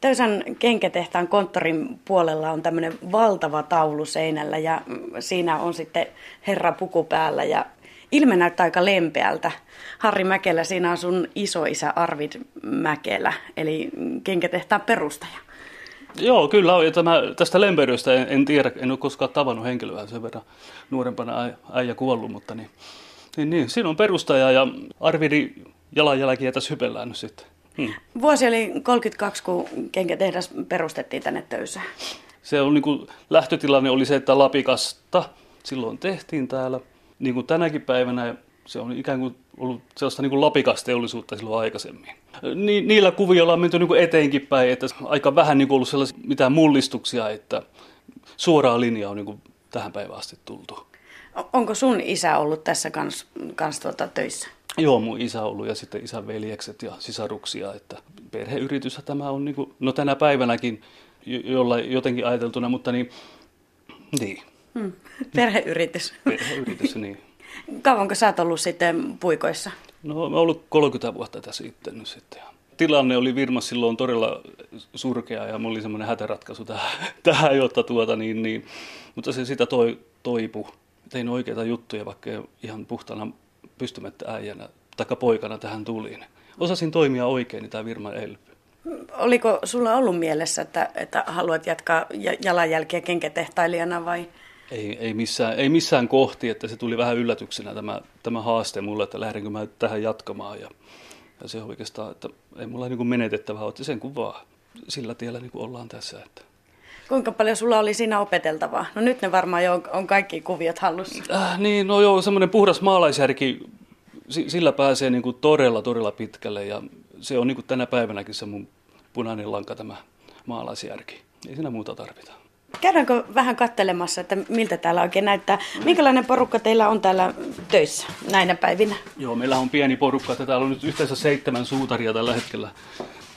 Töysän kenkätehtaan konttorin puolella on tämmöinen valtava taulu seinällä ja siinä on sitten herra puku päällä ja ilme näyttää aika lempeältä. Harri Mäkelä, siinä on sun isoisä Arvid Mäkelä, eli kenkätehtaan perustaja. Joo, kyllä on. Ja tämä, tästä lempeydestä en, en tiedä, en ole koskaan tavannut henkilöä sen verran nuorempana äijä kuollut, mutta niin, niin, niin, siinä on perustaja ja Arvidi jalanjälkiä tässä hypellään nyt sitten. Hmm. Vuosi oli 32, kun kenkätehdas perustettiin tänne Töysään. Se on niin kuin, lähtötilanne oli se, että Lapikasta silloin tehtiin täällä. Niin kuin tänäkin päivänä se on ikään kuin ollut sellaista niin kuin lapikasteollisuutta silloin aikaisemmin. Ni, niillä kuvioilla on menty niin kuin eteenkin päin, että aika vähän niin kuin ollut sellaisia mitään mullistuksia, että suoraa linjaa on niin kuin tähän päivään asti tultu. Onko sun isä ollut tässä kans, kans tuota töissä? Joo, mun isä ollut ja sitten isän veljekset ja sisaruksia, että perheyritys tämä on niin kuin, no tänä päivänäkin jolla jotenkin ajateltuna, mutta niin, niin. Hmm. Perheyritys. Perheyritys, niin. Kauanko sä oot ollut sitten puikoissa? No mä oon ollut 30 vuotta tässä itse nyt sitten. Tilanne oli Virmas silloin todella surkea ja mulla oli semmoinen hätäratkaisu tähän, tähän jotta tuota niin, niin. Mutta se sitä toi, toipu. Tein oikeita juttuja, vaikka ihan puhtana pystymättä äijänä tai poikana tähän tuliin. Osasin toimia oikein, niin tämä Virma elpy. Oliko sulla ollut mielessä, että, että haluat jatkaa jalanjälkiä kenkätehtailijana vai? Ei, ei, missään, ei missään kohti, että se tuli vähän yllätyksenä tämä, tämä haaste mulle, että lähdenkö mä tähän jatkamaan. Ja, ja se oikeastaan, että ei mulla niin menetettävää ole, sen kuin vaan sillä tiellä niin ollaan tässä. Että. Kuinka paljon sulla oli siinä opeteltavaa? No nyt ne varmaan jo on, on kaikki kuviot hallussa. Äh, niin, no joo, semmoinen puhdas maalaisjärki, sillä pääsee niin kuin todella, todella pitkälle ja se on niin kuin tänä päivänäkin se mun punainen lanka tämä maalaisjärki. Ei siinä muuta tarvita. Käydäänkö vähän kattelemassa, että miltä täällä oikein näyttää? Minkälainen porukka teillä on täällä töissä näinä päivinä? Joo, meillä on pieni porukka, että täällä on nyt yhteensä seitsemän suutaria tällä hetkellä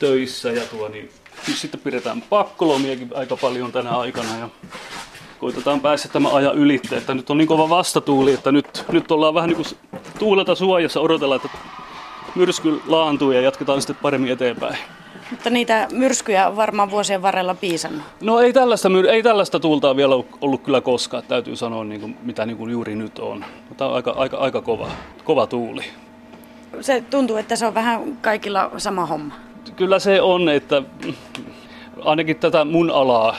töissä. Ja tuo, niin, sitten pidetään pakkolomiakin aika paljon tänä aikana ja koitetaan päästä tämä aja ylitte. Että nyt on niin kova vastatuuli, että nyt, nyt ollaan vähän niin kuin tuuleta suojassa, odotellaan, että myrsky laantuu ja jatketaan sitten paremmin eteenpäin. Mutta niitä myrskyjä on varmaan vuosien varrella piisannut. No ei tällaista, ei tällaista tuulta vielä ollut kyllä koskaan, täytyy sanoa niin kuin, mitä niin kuin juuri nyt on. Mutta on aika, aika, aika kova, kova tuuli. Se tuntuu, että se on vähän kaikilla sama homma. Kyllä se on, että ainakin tätä mun alaa,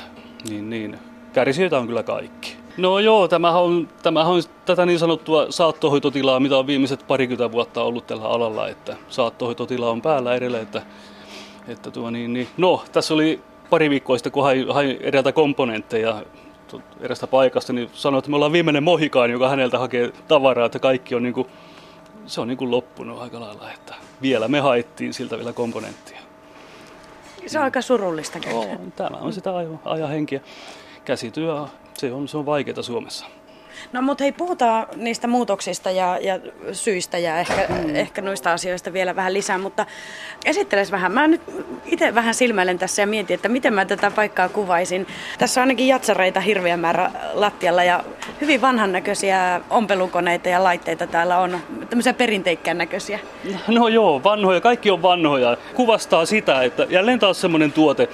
niin, niin kärsijöitä on kyllä kaikki. No joo, tämä on, tämä on tätä niin sanottua saattohoitotilaa, mitä on viimeiset parikymmentä vuotta ollut tällä alalla, että saattohoitotila on päällä edelleen, että että tuo, niin, niin, no, tässä oli pari viikkoa sitten, kun hain, hain komponentteja erästä paikasta, niin sanoi, että me ollaan viimeinen mohikaan, joka häneltä hakee tavaraa, että kaikki on niin kuin, se on niin kuin loppunut aika lailla, että vielä me haettiin siltä vielä komponenttia. Se on aika surullista. Oh, tämä on sitä ajan henkiä. Käsityö, se on, se on vaikeaa Suomessa. No mutta hei, puhutaan niistä muutoksista ja, ja syistä ja ehkä, mm. ehkä noista asioista vielä vähän lisää, mutta esitteles vähän. Mä nyt itse vähän silmäilen tässä ja mietin, että miten mä tätä paikkaa kuvaisin. Tässä on ainakin jatsareita hirveän määrä lattialla ja hyvin vanhan näköisiä ompelukoneita ja laitteita täällä on, tämmöisiä perinteikkään näköisiä. No joo, vanhoja, kaikki on vanhoja. Kuvastaa sitä, että jälleen taas semmoinen tuote,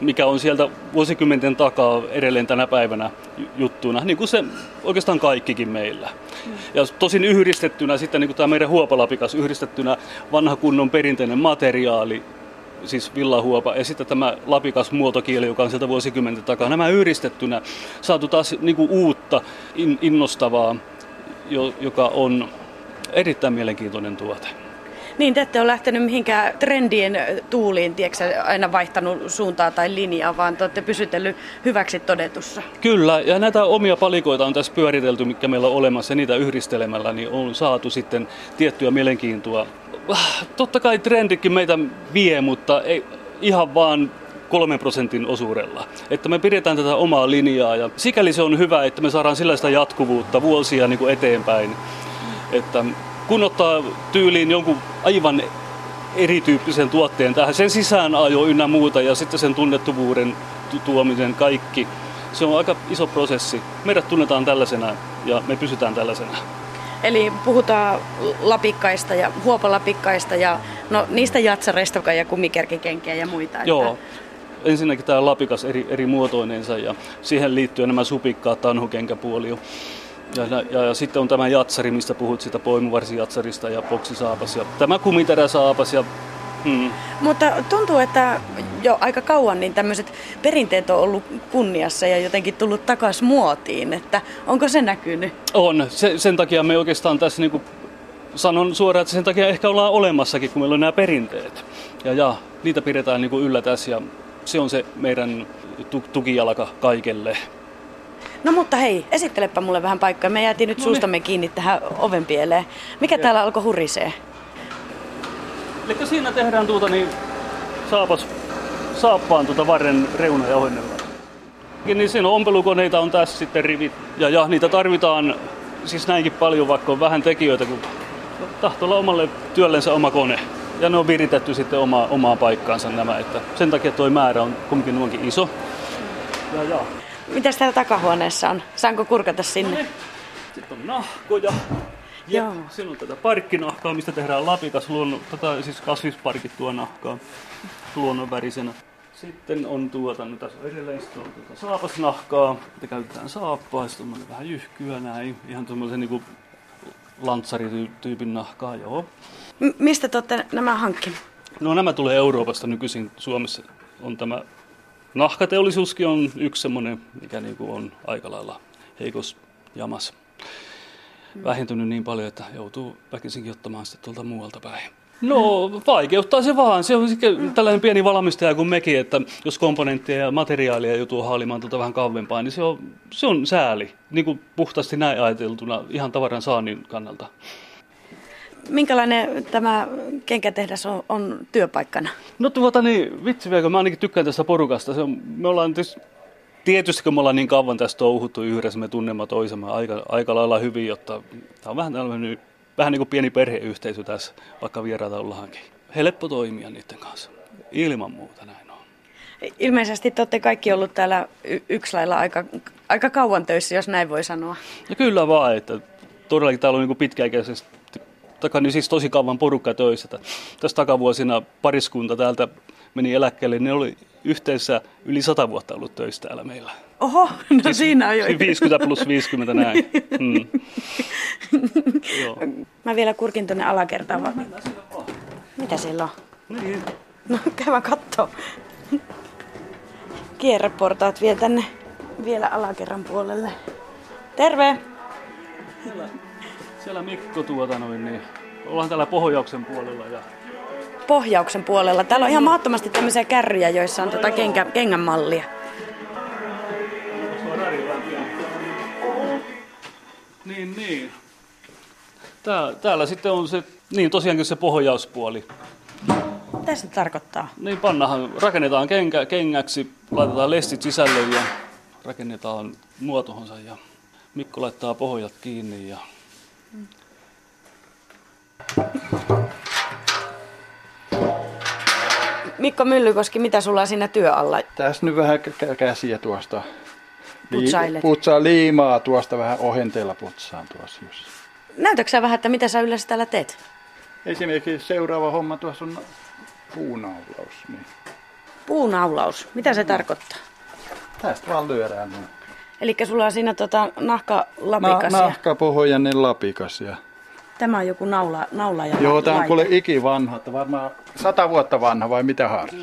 mikä on sieltä vuosikymmenten takaa edelleen tänä päivänä juttuna, niin kuin se oikeastaan kaikkikin meillä. Mm. Ja tosin yhdistettynä sitten niin kuin tämä meidän huopalapikas, yhdistettynä vanha kunnon perinteinen materiaali, siis villahuopa, ja sitten tämä lapikas muotokieli, joka on sieltä vuosikymmenten takaa. Nämä yhdistettynä saatu taas niin kuin uutta, innostavaa, joka on erittäin mielenkiintoinen tuote. Niin, te ette ole lähtenyt mihinkään trendien tuuliin, tiedätkö, aina vaihtanut suuntaa tai linjaa, vaan te olette pysytellyt hyväksi todetussa. Kyllä, ja näitä omia palikoita on tässä pyöritelty, mikä meillä on olemassa, ja niitä yhdistelemällä niin on saatu sitten tiettyä mielenkiintoa. Totta kai trendikin meitä vie, mutta ei ihan vaan kolmen prosentin osuudella. Että me pidetään tätä omaa linjaa ja sikäli se on hyvä, että me saadaan sellaista jatkuvuutta vuosia niin kuin eteenpäin. Että kun ottaa tyyliin jonkun aivan erityyppisen tuotteen tähän, sen sisään ajo ynnä muuta ja sitten sen tunnettuvuuden tuomisen kaikki, se on aika iso prosessi. Meidät tunnetaan tällaisena ja me pysytään tällaisena. Eli puhutaan lapikkaista ja huopalapikkaista ja no, niistä jatsareista ja kumikerkikenkiä ja muita. Joo. ensinnäkin tämä lapikas eri, eri muotoinensa ja siihen liittyy nämä supikkaat tanhukenkäpuolio. Ja, ja, ja, sitten on tämä jatsari, mistä puhut sitä poimuvarsijatsarista ja boksisaapas ja tämä kumiteräsaapas ja Hmm. Mutta tuntuu, että jo aika kauan niin tämmöiset perinteet on ollut kunniassa ja jotenkin tullut takaisin muotiin, että onko se näkynyt? On. Se, sen takia me oikeastaan tässä niin kuin sanon suoraan, että sen takia ehkä ollaan olemassakin, kun meillä on nämä perinteet. Ja, ja niitä pidetään niin kuin yllä tässä ja se on se meidän tukijalka kaikelle. No mutta hei, esittelepä mulle vähän paikkaa. Me jäätiin nyt no suustamme niin. kiinni tähän ovenpieleen. Mikä ja. täällä alkoi hurisee? Eli siinä tehdään tuota niin saapas, saappaan tuota varren reuna ohennella. Niin siinä ompelukoneita on tässä sitten rivit. Ja, ja niitä tarvitaan siis näinkin paljon, vaikka on vähän tekijöitä, kun tahtoo olla omalle työllensä oma kone. Ja ne on viritetty sitten oma, omaan paikkaansa nämä, että sen takia tuo määrä on kumminkin nuonkin iso. Ja, ja. Mitäs täällä takahuoneessa on? Saanko kurkata sinne? No niin. Sitten on nahkoja. Ja Joo. Siinä on tätä parkkinahkaa, mistä tehdään lapikas, luonnon, tätä, siis kasvisparkittua nahkaa luonnonvärisenä. Sitten on tuota, no tässä on edelleen on tuota saapasnahkaa, mitä käytetään saappaa, sitten on vähän jyhkyä näin, ihan tuommoisen niin lantsarityypin nahkaa, joo. M- mistä te olette nämä hankkinut? No nämä tulee Euroopasta nykyisin Suomessa. On tämä nahkateollisuuskin on yksi semmoinen, mikä niin kuin on aika lailla heikos jamas vähentynyt niin paljon, että joutuu väkisinkin ottamaan sitä tuolta muualta päin. No vaikeuttaa se vaan. Se on tällainen pieni valmistaja kuin mekin, että jos komponenttia ja materiaalia joutuu haalimaan tuolta vähän kauempaa, niin se on, se on sääli. Niin kuin puhtaasti näin ajateltuna ihan tavaran saannin kannalta. Minkälainen tämä kenkätehdas on, on työpaikkana? No tuota niin, vitsi vielä, mä ainakin tykkään tästä porukasta. Se on, me ollaan tietysti tietysti kun me ollaan niin kauan tässä touhuttu yhdessä, me tunnemme toisemme aika, aika lailla hyvin, jotta tämä on vähän tällainen vähän niin kuin pieni perheyhteisö tässä, vaikka vieraita ollaankin. Helppo toimia niiden kanssa. Ilman muuta näin on. Ilmeisesti te olette kaikki ollut täällä y- yksi lailla aika, aika kauan töissä, jos näin voi sanoa. No kyllä vaan, että todellakin täällä on niin pitkäikäisesti takani niin siis tosi kauan porukka töissä. Tässä takavuosina pariskunta täältä meni eläkkeelle, niin ne oli yhteensä yli sata vuotta ollut töissä täällä meillä. Oho, no siis, siinä on jo. 50 siis plus 50 näin. Mm. Joo. Mä vielä kurkin tuonne alakertaan. Mitä siellä on? Niin. No käydään kattoo. Kierreportaat vielä tänne vielä alakerran puolelle. Terve! Siellä Mikko tuota noin, niin ollaan täällä pohjauksen puolella ja pohjauksen puolella. Täällä on ihan mahdottomasti tämmöisiä kärryjä, joissa on tota kenkä, kengän mallia. Niin, niin. Tää, täällä sitten on se, niin tosiaankin se pohjauspuoli. Mitä se tarkoittaa? Niin pannahan, rakennetaan kenkä, kengäksi, laitetaan lestit sisälle ja rakennetaan muotohonsa ja Mikko laittaa pohjat kiinni ja... Mikko Myllykoski, mitä sulla on siinä työalla? Tässä nyt vähän käsiä tuosta. Putsailet. Putsaa liimaa tuosta vähän ohenteella putsaan tuossa. Näytätkö vähän, että mitä sä yleensä täällä teet? Esimerkiksi seuraava homma tuossa on puunaulaus. Niin. Puunaulaus, mitä se tarkoittaa? Tästä vaan lyödään. Eli sulla on siinä tota nahkalapikas. Na, nahkapohjainen lapikas ja Tämä on joku naula, naula ja Joo, tämä on kuule ikivanha, että varmaan sata vuotta vanha vai mitä har? Se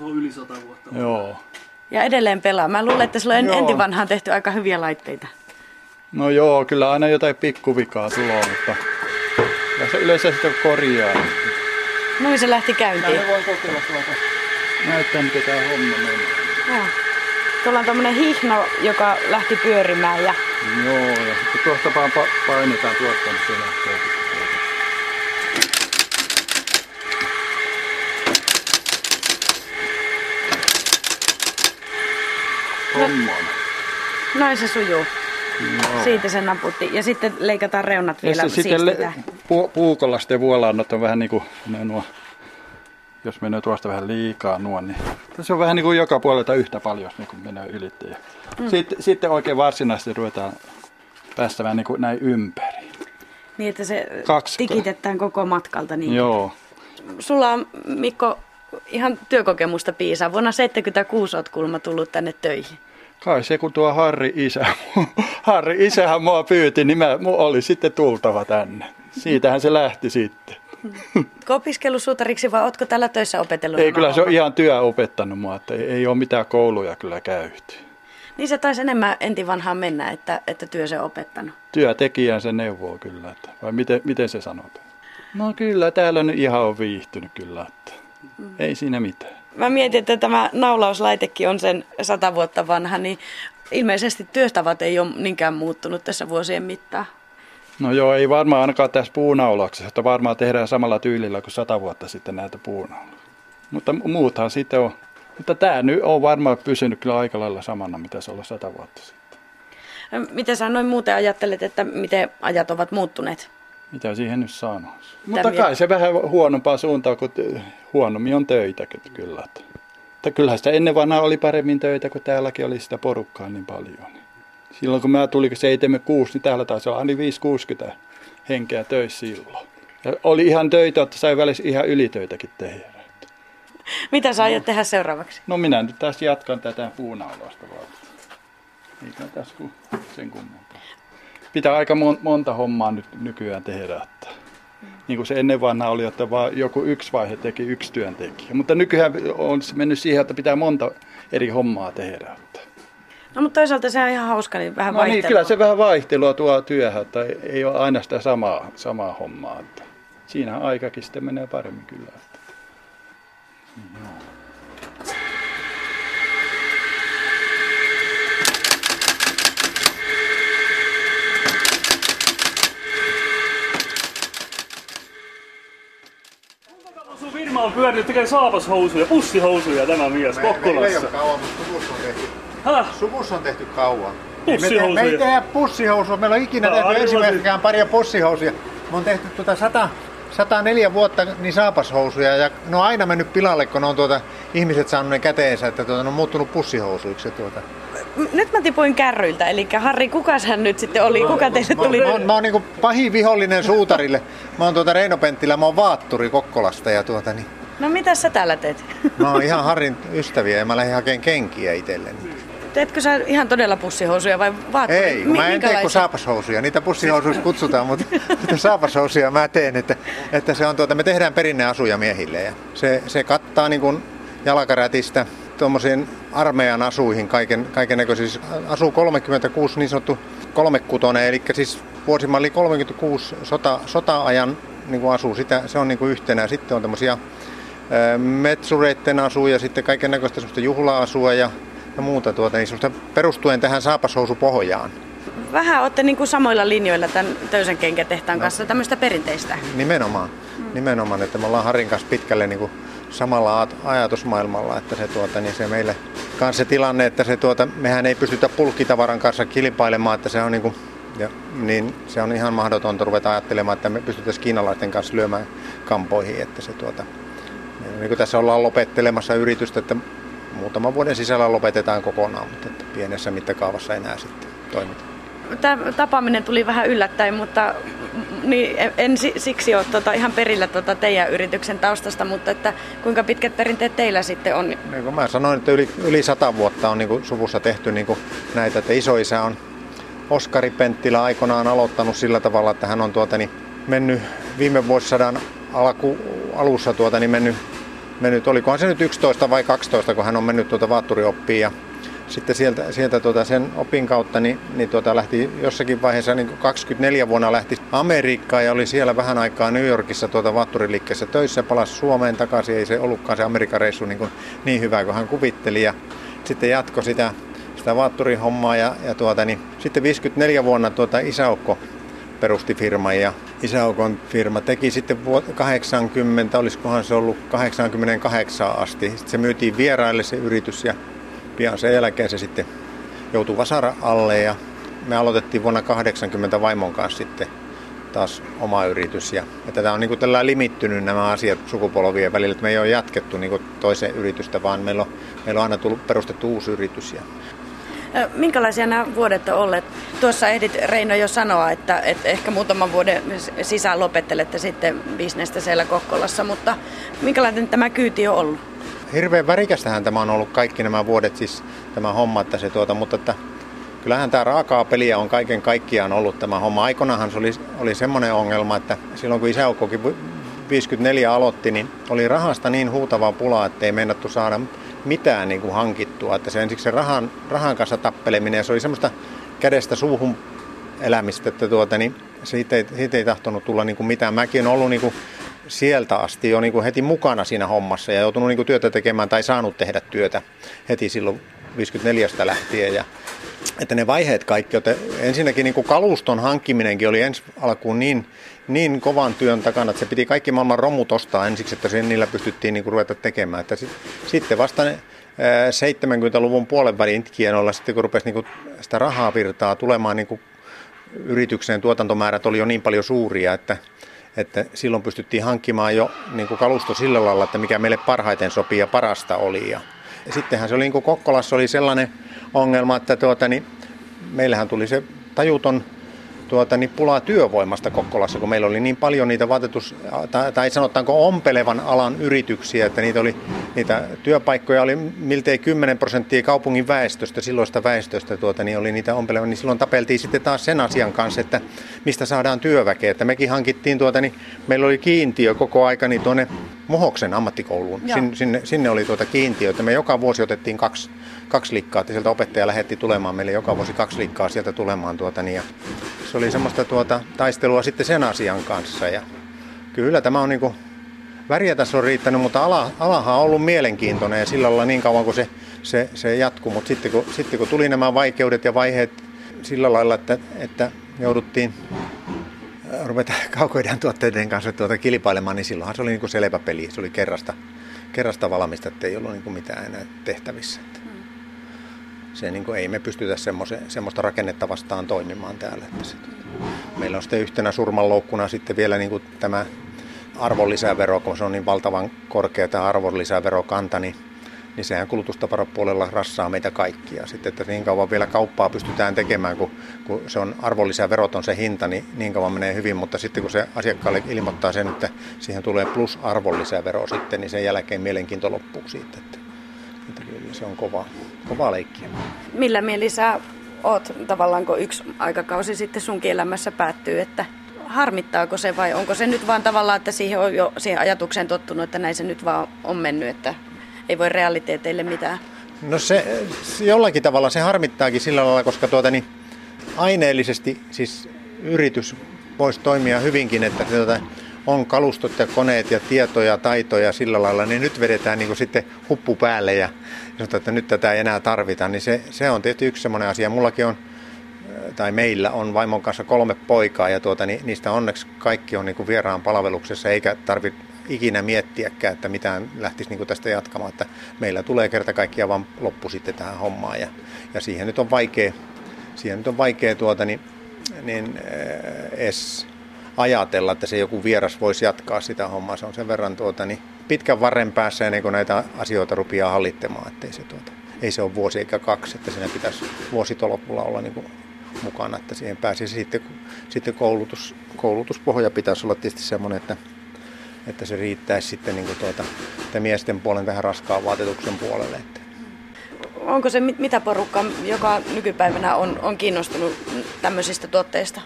on yli sata vuotta vanha. Joo. Ja edelleen pelaa. Mä luulen, että sulla on enti vanhaan tehty aika hyviä laitteita. No joo, kyllä aina jotain pikkuvikaa tulee, mutta ja se yleensä sitten korjaa. Noin se lähti käyntiin. Mä voin kokeilla tuolta. Näyttää, miten tämä homma menee. Joo. Tuolla on tämmönen hihno, joka lähti pyörimään ja Joo, ja sitten tuosta vaan painetaan tuosta, niin se lähtee. Homman. Noin se sujuu. No. Siitä se naputti. Ja sitten leikataan reunat vielä ja sitten le- pu- puukolla sitten vuolaannot on vähän niin kuin nuo, jos menee tuosta vähän liikaa nuo, niin se on vähän niin kuin joka puolelta yhtä paljon, niin kuin menee ylittäjä. Mm. Sitten, sitten oikein varsinaisesti ruvetaan päästämään niin kuin näin ympäri. Niin, että se Kaksi. tikitetään koko matkalta. Niin. Joo. Sulla on, Mikko, ihan työkokemusta piisaa. Vuonna 76 olet kulma tullut tänne töihin. Kai se, kun tuo Harri isä, Harri isähän mua pyyti, niin mä, oli sitten tultava tänne. Siitähän se lähti sitten. Oletko opiskellut suutariksi vai oletko tällä töissä opetellut? Ei, kyllä se on ihan työ opettanut mua, että ei, ei ole mitään kouluja kyllä käyty. Niin se taisi enemmän enti vanhaan mennä, että, että työ se on opettanut. Työntekijän se neuvoo kyllä, että, vai miten, miten se sanotaan? No kyllä, täällä nyt ihan on viihtynyt kyllä, että mm. ei siinä mitään. Mä mietin, että tämä naulauslaitekin on sen sata vuotta vanha, niin ilmeisesti työstavat ei ole niinkään muuttunut tässä vuosien mittaan. No joo, ei varmaan ainakaan tässä puunaulaksessa, että varmaan tehdään samalla tyylillä kuin sata vuotta sitten näitä puunaulaksia. Mutta muuthan sitten on. Mutta tämä nyt on varmaan pysynyt kyllä aika lailla samana, mitä se oli sata vuotta sitten. Miten sä noin muuten ajattelet, että miten ajat ovat muuttuneet? Mitä siihen nyt sanoisi? Mutta kai se vähän huonompaa suuntaan, kun huonommin on töitä kyllä. Että kyllähän sitä ennen vanhaa oli paremmin töitä, kun täälläkin oli sitä porukkaa niin paljon. Silloin kun mä tulin 76, niin täällä taisi olla aina 560 henkeä töissä silloin. Ja oli ihan töitä, että sai välissä ihan ylitöitäkin tehdä. Mitä sä aiot no. tehdä seuraavaksi? No minä nyt taas jatkan tätä puunaulosta vaan. Eikä tässä kuin sen kummempaa. Pitää aika monta hommaa nyt nykyään tehdä. Että niin kuin se ennen vanha oli, että vaan joku yksi vaihe teki yksi työntekijä. Mutta nykyään on mennyt siihen, että pitää monta eri hommaa tehdä. No mutta toisaalta se on ihan hauska, niin vähän no niin, kyllä se vähän vaihtelua tuo työhön, että ei ole aina sitä samaa, samaa hommaa. Että siinä aikakin sitten menee paremmin kyllä. Että. Joo. firma on pyörinyt tekemään saapashousuja, pussihousuja tämä mies Kokkolassa. Ei ole kauan, mutta suvussa on tehty. Häh? Suvussa on tehty kauan. Me, me ei tehdä pussihousua. Meillä on ikinä tehty ensimmäistäkään paria pussihousuja. Me on tehty tuota 100, 104 vuotta niin saapashousuja ja ne on aina mennyt pilalle, kun ne on tuota, ihmiset saanut ne käteensä, että tuota, ne on muuttunut pussihousuiksi. Tuota. Nyt mä tipuin kärryiltä, eli Harri, kuka hän nyt sitten oli? Kuka teille tuli? Mä, mä, oon, mä oon niin pahin vihollinen suutarille. Mä oon tuota Reino Penttilä, mä oon vaattori Kokkolasta ja tuota niin. No mitä sä täällä teet? Mä oon ihan Harrin ystäviä ja mä lähdin hakemaan kenkiä itselleni. Teetkö sä ihan todella pussihousuja vai vaatteita? Ei, mä en tee kuin saapashousuja. Niitä pussihousuja kutsutaan, mutta niitä saapashousuja mä teen. Että, että se on tuota, me tehdään perinneasuja miehille ja se, se kattaa niin kuin jalkarätistä tuommoisiin armeijan asuihin kaiken, kaiken näköisiä. Siis asuu 36 niin sanottu kolmekutonen, eli siis vuosimalli 36 sota, sota-ajan niin kuin asuu. Sitä, se on niin kuin yhtenä. Sitten on tämmöisiä metsureitten asuja, sitten kaiken näköistä juhla-asua ja ja muuta tuota, niin perustuen tähän saapashousupohjaan. Vähän olette niin kuin samoilla linjoilla tämän Töysen kenkätehtaan no. kanssa, tämmöistä perinteistä. Nimenomaan, mm. nimenomaan, että me ollaan Harin kanssa pitkälle niin kuin samalla ajatusmaailmalla, että se, tuota, niin se meille kanssa se tilanne, että se, tuota, mehän ei pystytä pulkkitavaran kanssa kilpailemaan, että se on niin kuin, ja, niin se on ihan mahdotonta ruveta ajattelemaan, että me pystyttäisiin kiinalaisten kanssa lyömään kampoihin, että se tuota, niin kuin tässä ollaan lopettelemassa yritystä, että muutaman vuoden sisällä lopetetaan kokonaan, mutta että pienessä mittakaavassa enää sitten toimita. Tämä tapaaminen tuli vähän yllättäen, mutta niin en siksi ole tota, ihan perillä tota teidän yrityksen taustasta, mutta että kuinka pitkät perinteet teillä sitten on? Niin kuin mä sanoin, että yli, yli sata vuotta on niin kuin suvussa tehty niin kuin näitä, että isoisä on Oskari Penttilä aikoinaan aloittanut sillä tavalla, että hän on tuota, niin, mennyt viime vuosisadan alku, alussa tuota, niin mennyt mennyt, olikohan se nyt 11 vai 12, kun hän on mennyt tuota vaatturioppiin ja sitten sieltä, sieltä tuota sen opin kautta niin, niin tuota lähti jossakin vaiheessa niin 24 vuonna lähti Amerikkaan ja oli siellä vähän aikaa New Yorkissa tuota vaatturiliikkeessä töissä, palasi Suomeen takaisin, ei se ollutkaan se Amerikan reissu niin, kuin, niin hyvä kuin hän kuvitteli ja sitten jatko sitä, sitä vaatturihommaa ja, ja tuota, niin, sitten 54 vuonna tuota isäukko perusti firman ja isäukon firma teki sitten vuotta 80, olisikohan se ollut 88 asti. Sitten se myytiin vieraille se yritys ja pian sen jälkeen se sitten joutui vasara alle ja me aloitettiin vuonna 80 vaimon kanssa sitten taas oma yritys. Ja, ja tätä on niin tällä limittynyt nämä asiat sukupolvien välillä, että me ei ole jatkettu niin toiseen yritystä, vaan meillä on, meillä on aina tullut perustettu uusi yritys. Ja Minkälaisia nämä vuodet on olleet? Tuossa ehdit Reino jo sanoa, että, että ehkä muutaman vuoden sisään lopettelette sitten bisnestä siellä Kokkolassa, mutta minkälainen tämä kyyti on ollut? Hirveän värikästähän tämä on ollut kaikki nämä vuodet, siis tämä homma, että se tuota, mutta että kyllähän tämä raakaa peliä on kaiken kaikkiaan ollut tämä homma. Aikoinahan se oli, oli semmoinen ongelma, että silloin kun isäukkokin 54 aloitti, niin oli rahasta niin huutavaa pulaa, että ei meinattu saada mitään niin kuin hankittua. Että se ensiksi se rahan, rahan kanssa tappeleminen, ja se oli semmoista kädestä suuhun elämistä, että tuota, niin siitä, ei, siitä ei tahtonut tulla niin kuin mitään. Mäkin olen ollut niin kuin sieltä asti jo niin kuin heti mukana siinä hommassa ja joutunut niin kuin työtä tekemään tai saanut tehdä työtä heti silloin 54 lähtien. Ja, että ne vaiheet kaikki, että ensinnäkin niin kuin kaluston hankkiminenkin oli ensi alkuun niin, niin kovan työn takana, että se piti kaikki maailman romut ostaa ensiksi, että sen niillä pystyttiin niin kuin ruveta tekemään. Että sit, sitten vasta ne, 70-luvun puolen välin tienoilla, sitten kun rupesi niin kuin sitä rahaa virtaa tulemaan niin kuin yritykseen, tuotantomäärät oli jo niin paljon suuria, että, että silloin pystyttiin hankkimaan jo niin kuin kalusto sillä lailla, että mikä meille parhaiten sopii ja parasta oli. Ja sittenhän se oli niin kuin Kokkolassa oli sellainen ongelma, että tuota, niin meillähän tuli se tajuton tuota, niin pulaa työvoimasta Kokkolassa, kun meillä oli niin paljon niitä vaatetus, tai, tai sanotaanko ompelevan alan yrityksiä, että niitä, oli, niitä työpaikkoja oli miltei 10 prosenttia kaupungin väestöstä, silloista väestöstä, tuota, niin oli niitä ompelevan, niin silloin tapeltiin sitten taas sen asian kanssa, että mistä saadaan työväkeä. Että mekin hankittiin, tuota, niin meillä oli kiintiö koko aika niin tuonne Mohoksen ammattikouluun. Sin, sinne, sinne oli tuota kiintiö, että me joka vuosi otettiin kaksi, kaksi liikkaa, että sieltä opettaja lähetti tulemaan meille joka vuosi kaksi liikkaa sieltä tulemaan. Tuota, niin, ja se oli semmoista tuota, taistelua sitten sen asian kanssa. Ja kyllä tämä on niin väriä tässä on riittänyt, mutta ala, alahan on ollut mielenkiintoinen ja sillä lailla niin kauan kuin se, se, se jatkuu. Mutta sitten kun, sitten kun tuli nämä vaikeudet ja vaiheet sillä lailla, että, että jouduttiin ruveta kaukoidän tuotteiden kanssa tuota kilpailemaan, niin silloinhan se oli niin kuin selvä peli. Se oli kerrasta, kerrasta valmista, että ei ollut niin kuin mitään enää tehtävissä. Että se niin kuin, ei me pystytä semmoista rakennetta vastaan toimimaan täällä. Että se, meillä on sitten yhtenä surmanloukkuna sitten vielä niin kuin tämä arvonlisävero, kun se on niin valtavan korkea tämä arvonlisäverokanta, niin, niin sehän kulutustaparapuolella rassaa meitä kaikkia. Sitten, että niin kauan vielä kauppaa pystytään tekemään, kun, kun se on arvonlisäveroton se hinta, niin niin kauan menee hyvin, mutta sitten kun se asiakkaalle ilmoittaa sen, että siihen tulee plus arvonlisävero sitten, niin sen jälkeen mielenkiinto loppuu siitä. Että, että se on kova, kova leikkiä. Millä mieli sä oot tavallaan, kun yksi aikakausi sitten sunkin elämässä päättyy, että harmittaako se vai onko se nyt vaan tavallaan, että siihen on jo siihen ajatukseen tottunut, että näin se nyt vaan on mennyt, että ei voi realiteeteille mitään? No se, se jollakin tavalla se harmittaakin sillä lailla, koska tuota, niin aineellisesti siis yritys voisi toimia hyvinkin, että tuota, on kalustot ja koneet ja tietoja ja taitoja sillä lailla, niin nyt vedetään niin sitten huppu päälle ja sanotaan, että nyt tätä ei enää tarvita, niin se, se on tietysti yksi semmoinen asia. Mullakin on, tai meillä on vaimon kanssa kolme poikaa ja tuota, niin niistä onneksi kaikki on niin vieraan palveluksessa eikä tarvitse ikinä miettiäkään, että mitään lähtisi niin tästä jatkamaan, että meillä tulee kerta kaikkiaan vaan loppu sitten tähän hommaan ja, ja siihen nyt on vaikea, siihen nyt on vaikea tuota, niin, niin edes ajatella, että se joku vieras voisi jatkaa sitä hommaa. Se on sen verran tuota, niin pitkän varren päässä ennen kuin näitä asioita rupeaa hallittamaan, että ei se, tuota, ei se ole vuosi eikä kaksi, että siinä pitäisi vuositolopulla olla niin kuin mukana, että siihen pääsisi sitten, sitten koulutus, koulutuspohja pitäisi olla tietysti semmoinen, että, että se riittäisi sitten niin kuin tuota, että miesten puolen tähän raskaan vaatetuksen puolelle. Että. Onko se mitä porukka, joka nykypäivänä on, on kiinnostunut tämmöisistä tuotteista?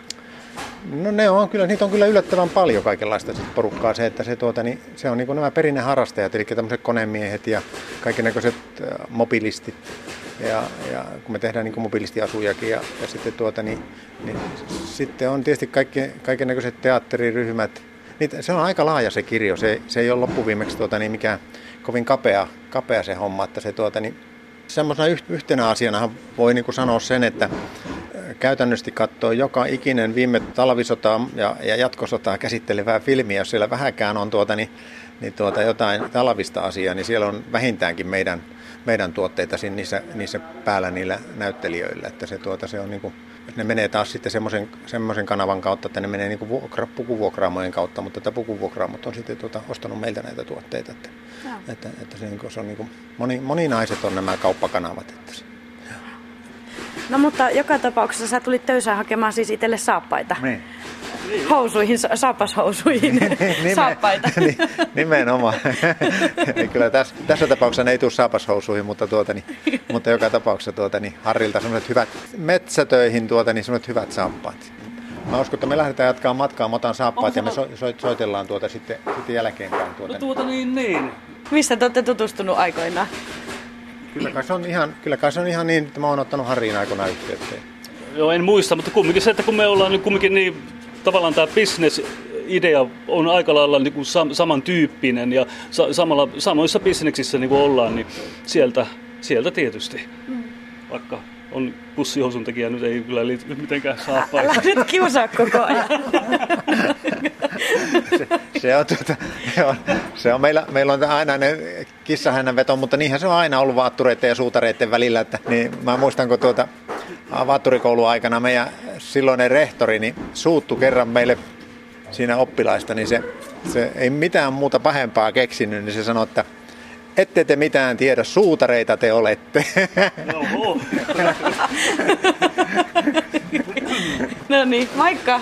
No ne on kyllä, niitä on kyllä yllättävän paljon kaikenlaista sit porukkaa. Se, että se, tuota, niin, se on niin nämä perinneharrastajat, eli tämmöiset konemiehet ja kaikenlaiset äh, mobilistit. Ja, ja, kun me tehdään niin mobilistiasujakin ja, ja sitten, tuota, niin, niin, sitten on tietysti kaikki, kaikenlaiset teatteriryhmät. Niitä, se on aika laaja se kirjo, se, se ei ole loppuviimeksi tuota, niin mikään kovin kapea, kapea se homma, että se tuota, niin, semmoisena yhtenä asiana voi niin kuin sanoa sen, että käytännössä katsoo joka ikinen viime talvisotaa ja, ja jatkosotaa käsittelevää filmiä, jos siellä vähäkään on tuota, niin, niin tuota jotain talvista asiaa, niin siellä on vähintäänkin meidän, meidän tuotteita niissä, niissä päällä niillä näyttelijöillä. Että se, tuota, se on niin kuin, ne menee taas sitten semmoisen, semmoisen kanavan kautta, että ne menee niin kuin vuokra, pukuvuokraamojen kautta, mutta että pukuvuokraamot on sitten tuota, ostanut meiltä näitä tuotteita. Että, että, että se, niin kuin, se on niin kuin, moni, moninaiset on nämä kauppakanavat. Että se, No mutta joka tapauksessa sä tulit töysään hakemaan siis itselle saappaita. Niin. Housuihin, sa- saapashousuihin saappaita. Niin, nimenomaan. Eli kyllä tässä, tässä tapauksessa ne ei tule saapashousuihin, mutta, tuota, niin, mutta joka tapauksessa tuota, niin Harrilta sellaiset hyvät metsätöihin tuota, niin sellaiset hyvät saappaat. Mä uskon, että me lähdetään jatkamaan matkaa, mä otan saappaat ja me so, so, soitellaan tuota sitten, sitten jälkeenpäin. Tuota, No tuota niin, niin. Missä te olette tutustunut aikoinaan? Kyllä kai se on ihan, kyllä kai se on ihan niin, että mä oon ottanut Harriin aikoinaan yhteyttä. Joo, en muista, mutta kumminkin se, että kun me ollaan nyt kumminkin niin, tavallaan tämä business idea on aika lailla niin kuin sam- samantyyppinen ja sa- samalla, samoissa bisneksissä niin kuin ollaan, niin sieltä, sieltä tietysti. Vaikka on pussihousun tekijä, nyt ei kyllä liity mitenkään Älä saappaisiin. nyt kiusaa koko ajan. Se on, tuota, se on, se on meillä, meillä on aina ne kissahännän veto, mutta niinhän se on aina ollut vaattureiden ja suutareiden välillä. Että, niin mä muistan, kun tuota, vaatturikoulun aikana meidän silloinen rehtori niin suuttu kerran meille siinä oppilaista, niin se, se ei mitään muuta pahempaa keksinyt, niin se sanoi, että ette te mitään tiedä, suutareita te olette. No niin, moikka.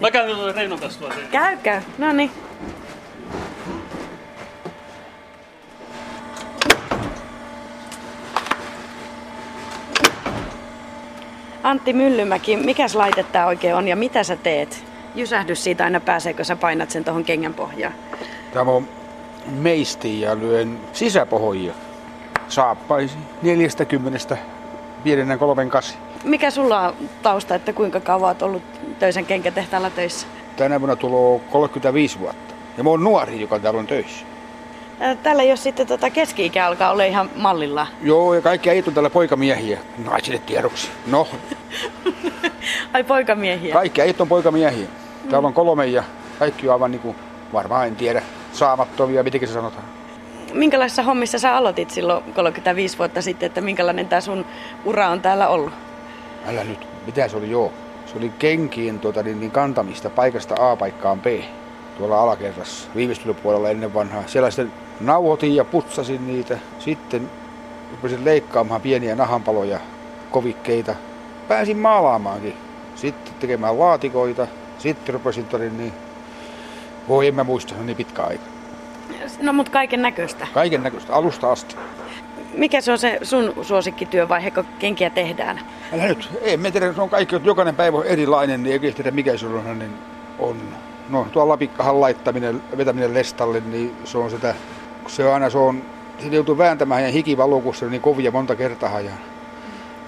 Mä käyn tuolla Reinon kanssa tuolla. Käy, käy. No niin. Antti Myllymäki, mikäs laite tää oikein on ja mitä sä teet? Jysähdys siitä aina pääseekö sä painat sen tuohon kengän pohjaan. Tämä on meisti ja lyön sisäpohjia. Saappaisi 40 pienennän kolmen kasi. Mikä sulla on tausta, että kuinka kauan oot ollut töisen kenkätehtaalla töissä? Tänä vuonna tulee 35 vuotta. Ja mä oon nuori, joka täällä on töissä. Ää, Täällä jos sitten tota keski-ikä alkaa olla ihan mallilla. Joo, ja kaikki äijät on täällä poikamiehiä. Naisille tiedoksi. No, Ai poikamiehiä. kaikki äijät on poikamiehiä. Täällä on kolme ja kaikki on aivan niinku, varmaan en tiedä, saamattomia, miten se sanotaan. Minkälaisissa hommissa sä aloitit silloin 35 vuotta sitten, että minkälainen tämä sun ura on täällä ollut? Älä nyt, mitä se oli joo? Se oli kenkien tuota, niin, niin kantamista paikasta A paikkaan B tuolla alakerrassa viimeistelypuolella ennen vanhaa. Siellä sitten nauhoitin ja putsasin niitä. Sitten rupesin leikkaamaan pieniä nahanpaloja, kovikkeita. Pääsin maalaamaankin. Sitten tekemään laatikoita. Sitten rupesin todin niin, voi en mä muista, niin pitkä aika. No mut kaiken näköistä. Kaiken näköistä, alusta asti. Mikä se on se sun suosikkityövaihe, kun kenkiä tehdään? Älä nyt, ei me tiedä, se on kaikki, jokainen päivä on erilainen, niin ei tiedä mikä se on, niin on. No tuo lapikkahan laittaminen, vetäminen lestalle, niin se on sitä, se on aina, se on, sitä joutuu vääntämään ja hiki valuu, kun se on niin kovia monta kertaa. Ja,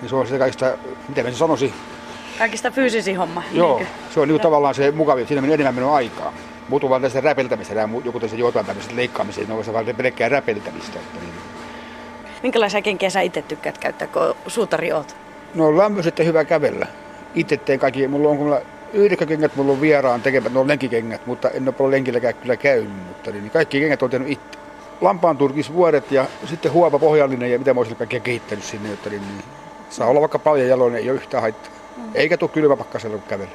niin se on sitä kaikista, mitä mä sanoisin, Kaikista fyysisin homma. joo, niinkö? se on niin tavallaan se mukavin, siinä menee enemmän minun aikaa. Muut on vaan tästä räpeltämistä, joku tässä jotain tämmöiset leikkaamiseen, ne on se vaan pelkkää räpeltämistä. Että niin. Minkälaisia kenkiä sä itse tykkäät käyttää, kun suutari oot? No lämpöiset ja hyvä kävellä. Itse teen kaikki, mulla on mulla yhdeksänkengät, mulla on vieraan tekemät, ne on lenkikengät, mutta en ole paljon lenkilläkään kyllä käynyt, mutta niin kaikki kengät on tehnyt itse. Lampaan turkisvuoret ja sitten huopa pohjallinen ja mitä mä olisin kaikkea kehittänyt sinne, jotta niin, niin, saa olla vaikka paljon jaloinen, ei ole yhtään haittaa. Eikä tule kylmä pakkasella kun kävellä.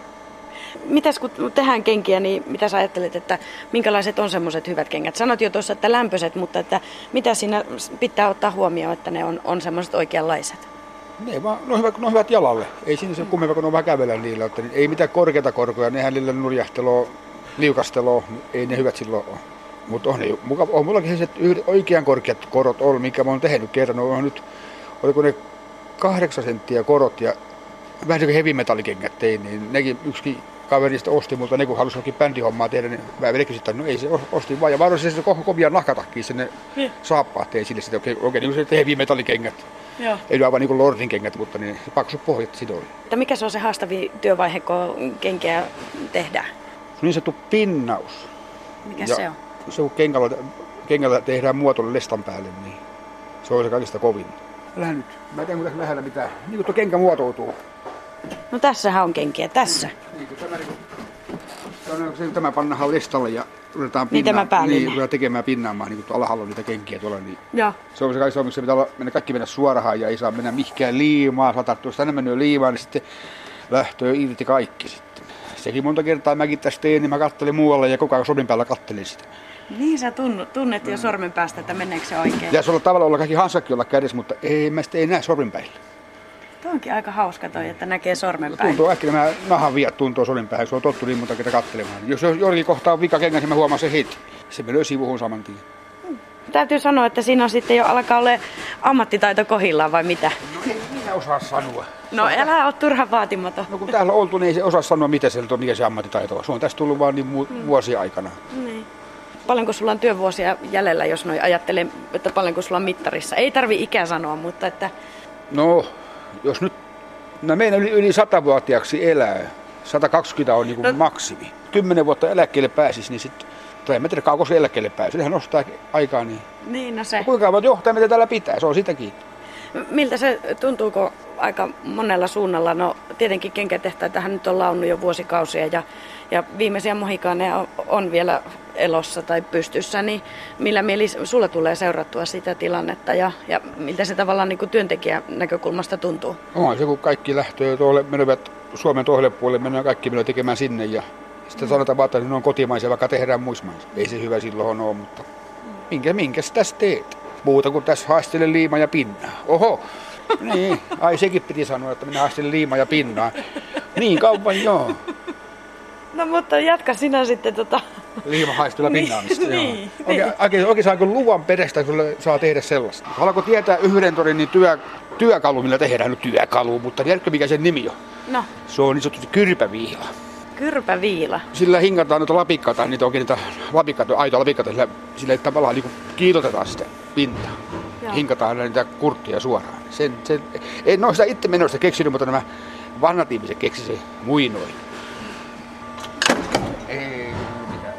Mitäs kun tehdään kenkiä, niin mitä sä ajattelet, että minkälaiset on semmoiset hyvät kengät? Sanot jo tuossa, että lämpöiset, mutta että mitä siinä pitää ottaa huomioon, että ne on, on semmoiset oikeanlaiset? Ne, vaan, ne, on hyvät, ne on hyvät jalalle. Ei siinä se kummempaa, kun on vähän kävellä niillä. Että niin, ei mitään korkeita korkoja, nehän niillä nurjahteloa, liukasteloa, niin ei ne hyvät silloin ole. Mutta on, mukava, on mullakin sellaiset yhdet oikean korkeat korot ollut, minkä mä oon tehnyt kerran. Ne on nyt, oliko ne kahdeksan senttiä korot ja vähän se kuin heavy metallikengät tein, niin nekin yksi kaverista osti multa, ne kun halusi jokin bändihommaa tehdä, niin mä vedinkin sitten, no ei se ostin vaan. Ja varoisin se ko- kovia nahkatakkiin sinne Niin. saappaat tein sille sitten oikein, oikein niin kuin se heavy metallikengät. Joo. Ei nyt aivan niin kuin Lordin kengät, mutta niin se paksu pohjat siitä oli. Että mikä se on se haastavin työvaihe, kun kenkiä tehdään? Niin sanottu pinnaus. Mikä Ja se on? Se kun kengällä, kengällä tehdään muotoille lestan päälle, niin se on se kaikista kovin. Älä nyt. Mä en tiedä, lähellä mitään. Niin kuin tuo kenkä muotoutuu. No tässähän on kenkiä, tässä. Niin niin tämä, se, tämä pannaan listalle ja ruvetaan Niin tämä niin, ruvetaan tekemään pinnaamaan niin kuin tuolla alhaalla on niitä kenkiä tuolla. Niin se on se kaikista, miksi pitää olla, mennä, kaikki mennä suoraan ja ei saa mennä mihinkään liimaan. Saa tarttua, jos tänne mennyt liimaan, niin sitten lähtöä irti kaikki sitten. Sekin monta kertaa mäkin tästä tein, niin mä kattelin muualle ja koko ajan sormin päällä kattelin sitä. Niin sä tunnet, jo sormen päästä, että meneekö se oikein. Pitäisi olla tavallaan olla kaikki hansakki olla kädessä, mutta ei mä sitä ei näe sormin päillä. Tuo onkin aika hauska toi, että näkee sormen päin. Tuntuu äkkiä nämä nahan viat tuntuu solin päähän, se on tottu niin monta kertaa katselemaan. Jos jollakin kohtaa on vika kengässä, mä huomaan se heti. Se menee sivuun saman tien. Täytyy sanoa, että siinä on sitten jo alkaa olla ammattitaito kohillaan vai mitä? No ei minä osaa sanoa. No älä ole turha vaatimaton. No kun täällä on oltu, niin ei se osaa sanoa, mitä sieltä on, mikä se ammattitaito on. Se on tästä tullut vaan niin mu- vuosien aikana. Niin. Paljonko sulla on työvuosia jäljellä, jos noin ajattelee, että paljonko sulla on mittarissa? Ei tarvi ikää sanoa, mutta että No, jos nyt no meidän yli, yli 100-vuotiaaksi elää, 120 on niin No- no. maksimi. 10 vuotta eläkkeelle pääsisi, niin sitten, tai en mä tiedä kauanko se eläkkeelle pääsisi, sehän nostaa aikaa niin. niin no se. Kuinka kauan johtaa, mitä täällä pitää, se on sitäkin. Miltä se tuntuuko aika monella suunnalla? No tietenkin kenkätehtaitahan nyt on launut jo vuosikausia ja, ja viimeisiä mohikaaneja on, vielä elossa tai pystyssä, niin millä mieli sulla tulee seurattua sitä tilannetta ja, ja miltä se tavallaan niin kuin työntekijän näkökulmasta tuntuu? On se, kun kaikki lähtee tuolle, menevät Suomen toiselle puolelle, mennään kaikki menevät tekemään sinne ja sitten sanotaan vaan, että ne on kotimaisia, vaikka tehdään muissa. Ei se hyvä silloin ole, mutta minkä, minkä tässä teet? Muuta kuin tässä haistele liima ja pinnaa. Oho, niin, ai sekin piti sanoa, että minä haistelen liima ja pinnaa. Niin kauan joo. No mutta jatka sinä sitten tota... Liimahaistella Niin, pinnaamista. joo. niin, Oikein, oikein, saanko luvan perästä, kun saa tehdä sellaista? Haluatko tietää yhden torin niin työ, työkalu, millä tehdään? No työkalu, mutta tiedätkö mikä sen nimi on? No, Se on niin sanottu kyrpäviila. Kyrpäviila. Sillä hingataan noita lapikkaita, niitä onkin niitä lapikkaita, aito lapikkaita, sillä, sillä tavallaan niin kiilotetaan sitä pintaa. Joo. Hinkataan niitä kurttia suoraan. Sen, sen, en ole sitä itse menosta keksinyt, mutta nämä vanhat ihmiset keksi se muinoin. Ei mitään.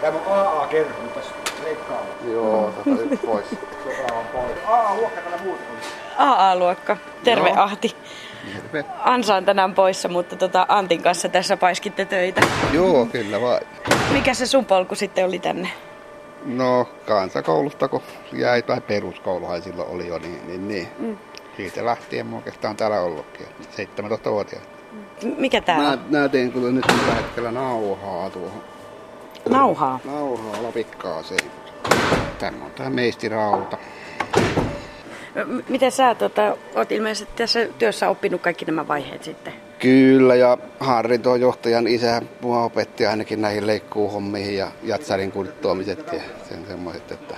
Tämä on AA-kerho, nyt tässä leikkaa. Joo, tota nyt pois. Sota on pois. AA-luokka täällä muut on. AA-luokka. Terve Joo. Ahti. Terve. Ansa on tänään poissa, mutta tota Antin kanssa tässä paiskitte töitä. Joo, kyllä vaan. Mikä se sun polku sitten oli tänne? No, kansakoulusta kun jäi, tai peruskouluhan silloin oli jo, niin, niin, niin. Mm. Siitä lähtien mä oikeastaan täällä ollutkin, 17-vuotiaana. M- Mikä tää Mä, on? mä teen kyllä nyt tällä hetkellä nauhaa tuohon. Nauhaa. Nauhaa lapikkaaseen. Tämä on tää meistirauta. Miten sä tota, oot ilmeisesti tässä työssä oppinut kaikki nämä vaiheet sitten? Kyllä, ja Harri tuo johtajan isä mua opetti ainakin näihin leikkuuhommiin ja jatsarin kurttoamiset ja sen semmoiset, että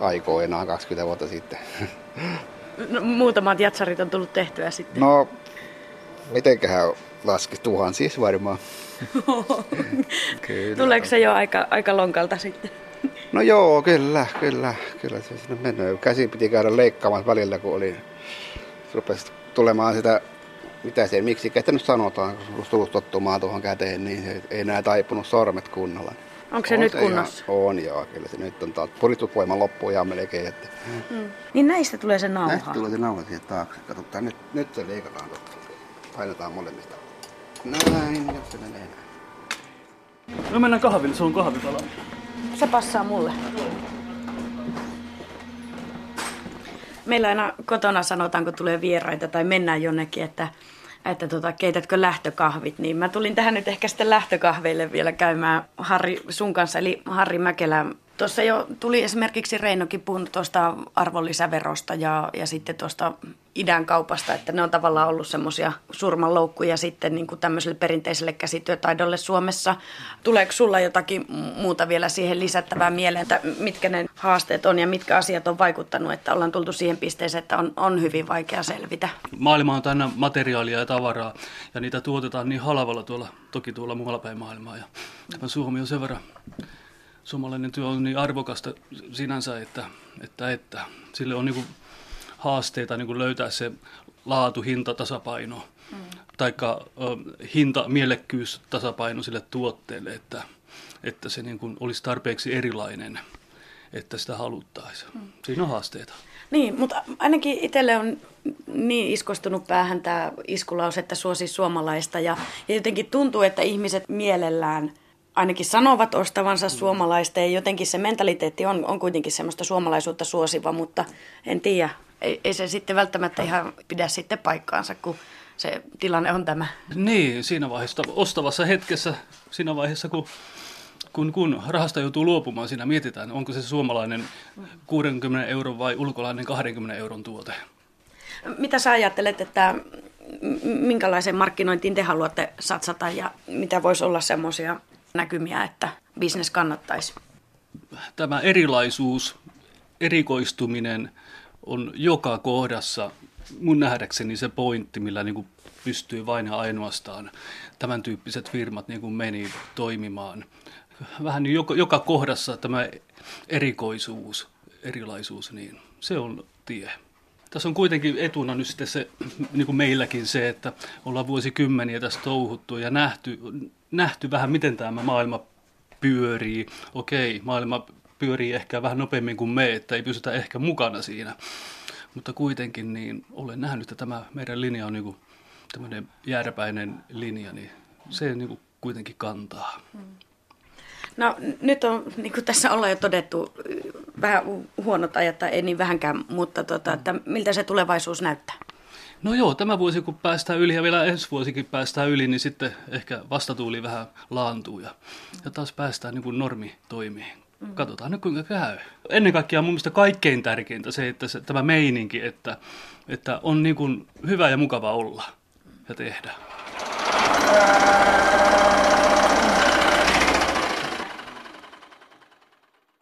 aikoinaan 20 vuotta sitten. No, muutamat jatsarit on tullut tehtyä sitten. No, mitenköhän laski tuhan siis varmaan. kyllä. Tuleeko se jo aika, aika lonkalta sitten? No joo, kyllä, kyllä, kyllä se sinne menee. Käsin piti käydä leikkaamaan välillä, kun oli, rupesi tulemaan sitä, mitä se, miksi että nyt sanotaan, kun olisi tullut tottumaan tuohon käteen, niin se ei enää taipunut sormet kunnolla. Onko se On nyt ihan- kunnossa? on joo, kyllä se nyt on taas puristusvoima loppu ihan melkein. Että Niin näistä tulee se näistä nauha. tulee se nauha siihen taakse. Katsotaan, nyt, nyt se leikataan tuosta. Painetaan molemmista. Näin, jos se menee näin. No mennään kahville, se on kahvipala. Se passaa mulle. Meillä aina kotona sanotaan, kun tulee vieraita tai mennään jonnekin, että, että tota, keitätkö lähtökahvit, niin mä tulin tähän nyt ehkä sitten lähtökahveille vielä käymään Harri sun kanssa, eli Harri Mäkelä. Tuossa jo tuli esimerkiksi Reinokin puhunut tuosta arvonlisäverosta ja, ja sitten tuosta idän kaupasta, että ne on tavallaan ollut semmoisia surmanloukkuja sitten niin kuin tämmöiselle perinteiselle käsityötaidolle Suomessa. Tuleeko sulla jotakin muuta vielä siihen lisättävää mieleen, että mitkä ne haasteet on ja mitkä asiat on vaikuttanut, että ollaan tultu siihen pisteeseen, että on, on hyvin vaikea selvitä? Maailma on täynnä materiaalia ja tavaraa, ja niitä tuotetaan niin halvalla tuolla, toki tuolla muualla päin maailmaa. Ja Suomi on sen verran, suomalainen työ on niin arvokasta sinänsä, että, että, että sille on niin kuin haasteita niin kuin löytää se laatu-hinta-tasapaino, mm. taikka ö, hinta-mielekkyys-tasapaino sille tuotteelle, että, että se niin kuin olisi tarpeeksi erilainen, että sitä haluttaisiin. Mm. Siinä on haasteita. Niin, mutta ainakin itselle on niin iskostunut päähän tämä iskulaus, että suosi suomalaista. Ja, ja jotenkin tuntuu, että ihmiset mielellään ainakin sanovat ostavansa suomalaista. Ja jotenkin se mentaliteetti on, on kuitenkin semmoista suomalaisuutta suosiva, mutta en tiedä. Ei, ei se sitten välttämättä ihan pidä sitten paikkaansa, kun se tilanne on tämä. Niin, siinä vaiheessa, ostavassa hetkessä, siinä vaiheessa, kun, kun, kun rahasta joutuu luopumaan, siinä mietitään, onko se suomalainen 60 euron vai ulkolainen 20 euron tuote. Mitä sä ajattelet, että minkälaiseen markkinointiin te haluatte satsata ja mitä voisi olla semmoisia näkymiä, että bisnes kannattaisi? Tämä erilaisuus, erikoistuminen on joka kohdassa mun nähdäkseni se pointti, millä niin kuin pystyy vain ja ainoastaan tämän tyyppiset firmat niin kuin meni toimimaan. Vähän joka, joka kohdassa tämä erikoisuus, erilaisuus, niin se on tie. Tässä on kuitenkin etuna nyt sitten se, niin kuin meilläkin se, että ollaan vuosikymmeniä tässä touhuttu ja nähty, nähty vähän, miten tämä maailma pyörii. Okei, maailma pyörii ehkä vähän nopeammin kuin me, että ei pysytä ehkä mukana siinä. Mutta kuitenkin niin olen nähnyt, että tämä meidän linja on niin kuin tämmöinen jääräpäinen linja, niin se niin kuin kuitenkin kantaa. No nyt on, niin kuin tässä ollaan jo todettu, vähän huonot ajat, tai ei niin vähänkään, mutta tota, että miltä se tulevaisuus näyttää? No joo, tämä vuosi kun päästään yli ja vielä ensi vuosikin päästään yli, niin sitten ehkä vastatuuli vähän laantuu ja, ja taas päästään niin kuin normi toimii. Katsotaan nyt kuinka käy. Ennen kaikkea mun mielestä kaikkein tärkeintä se, että se, tämä meininki, että, että on niin kuin hyvä ja mukava olla ja tehdä.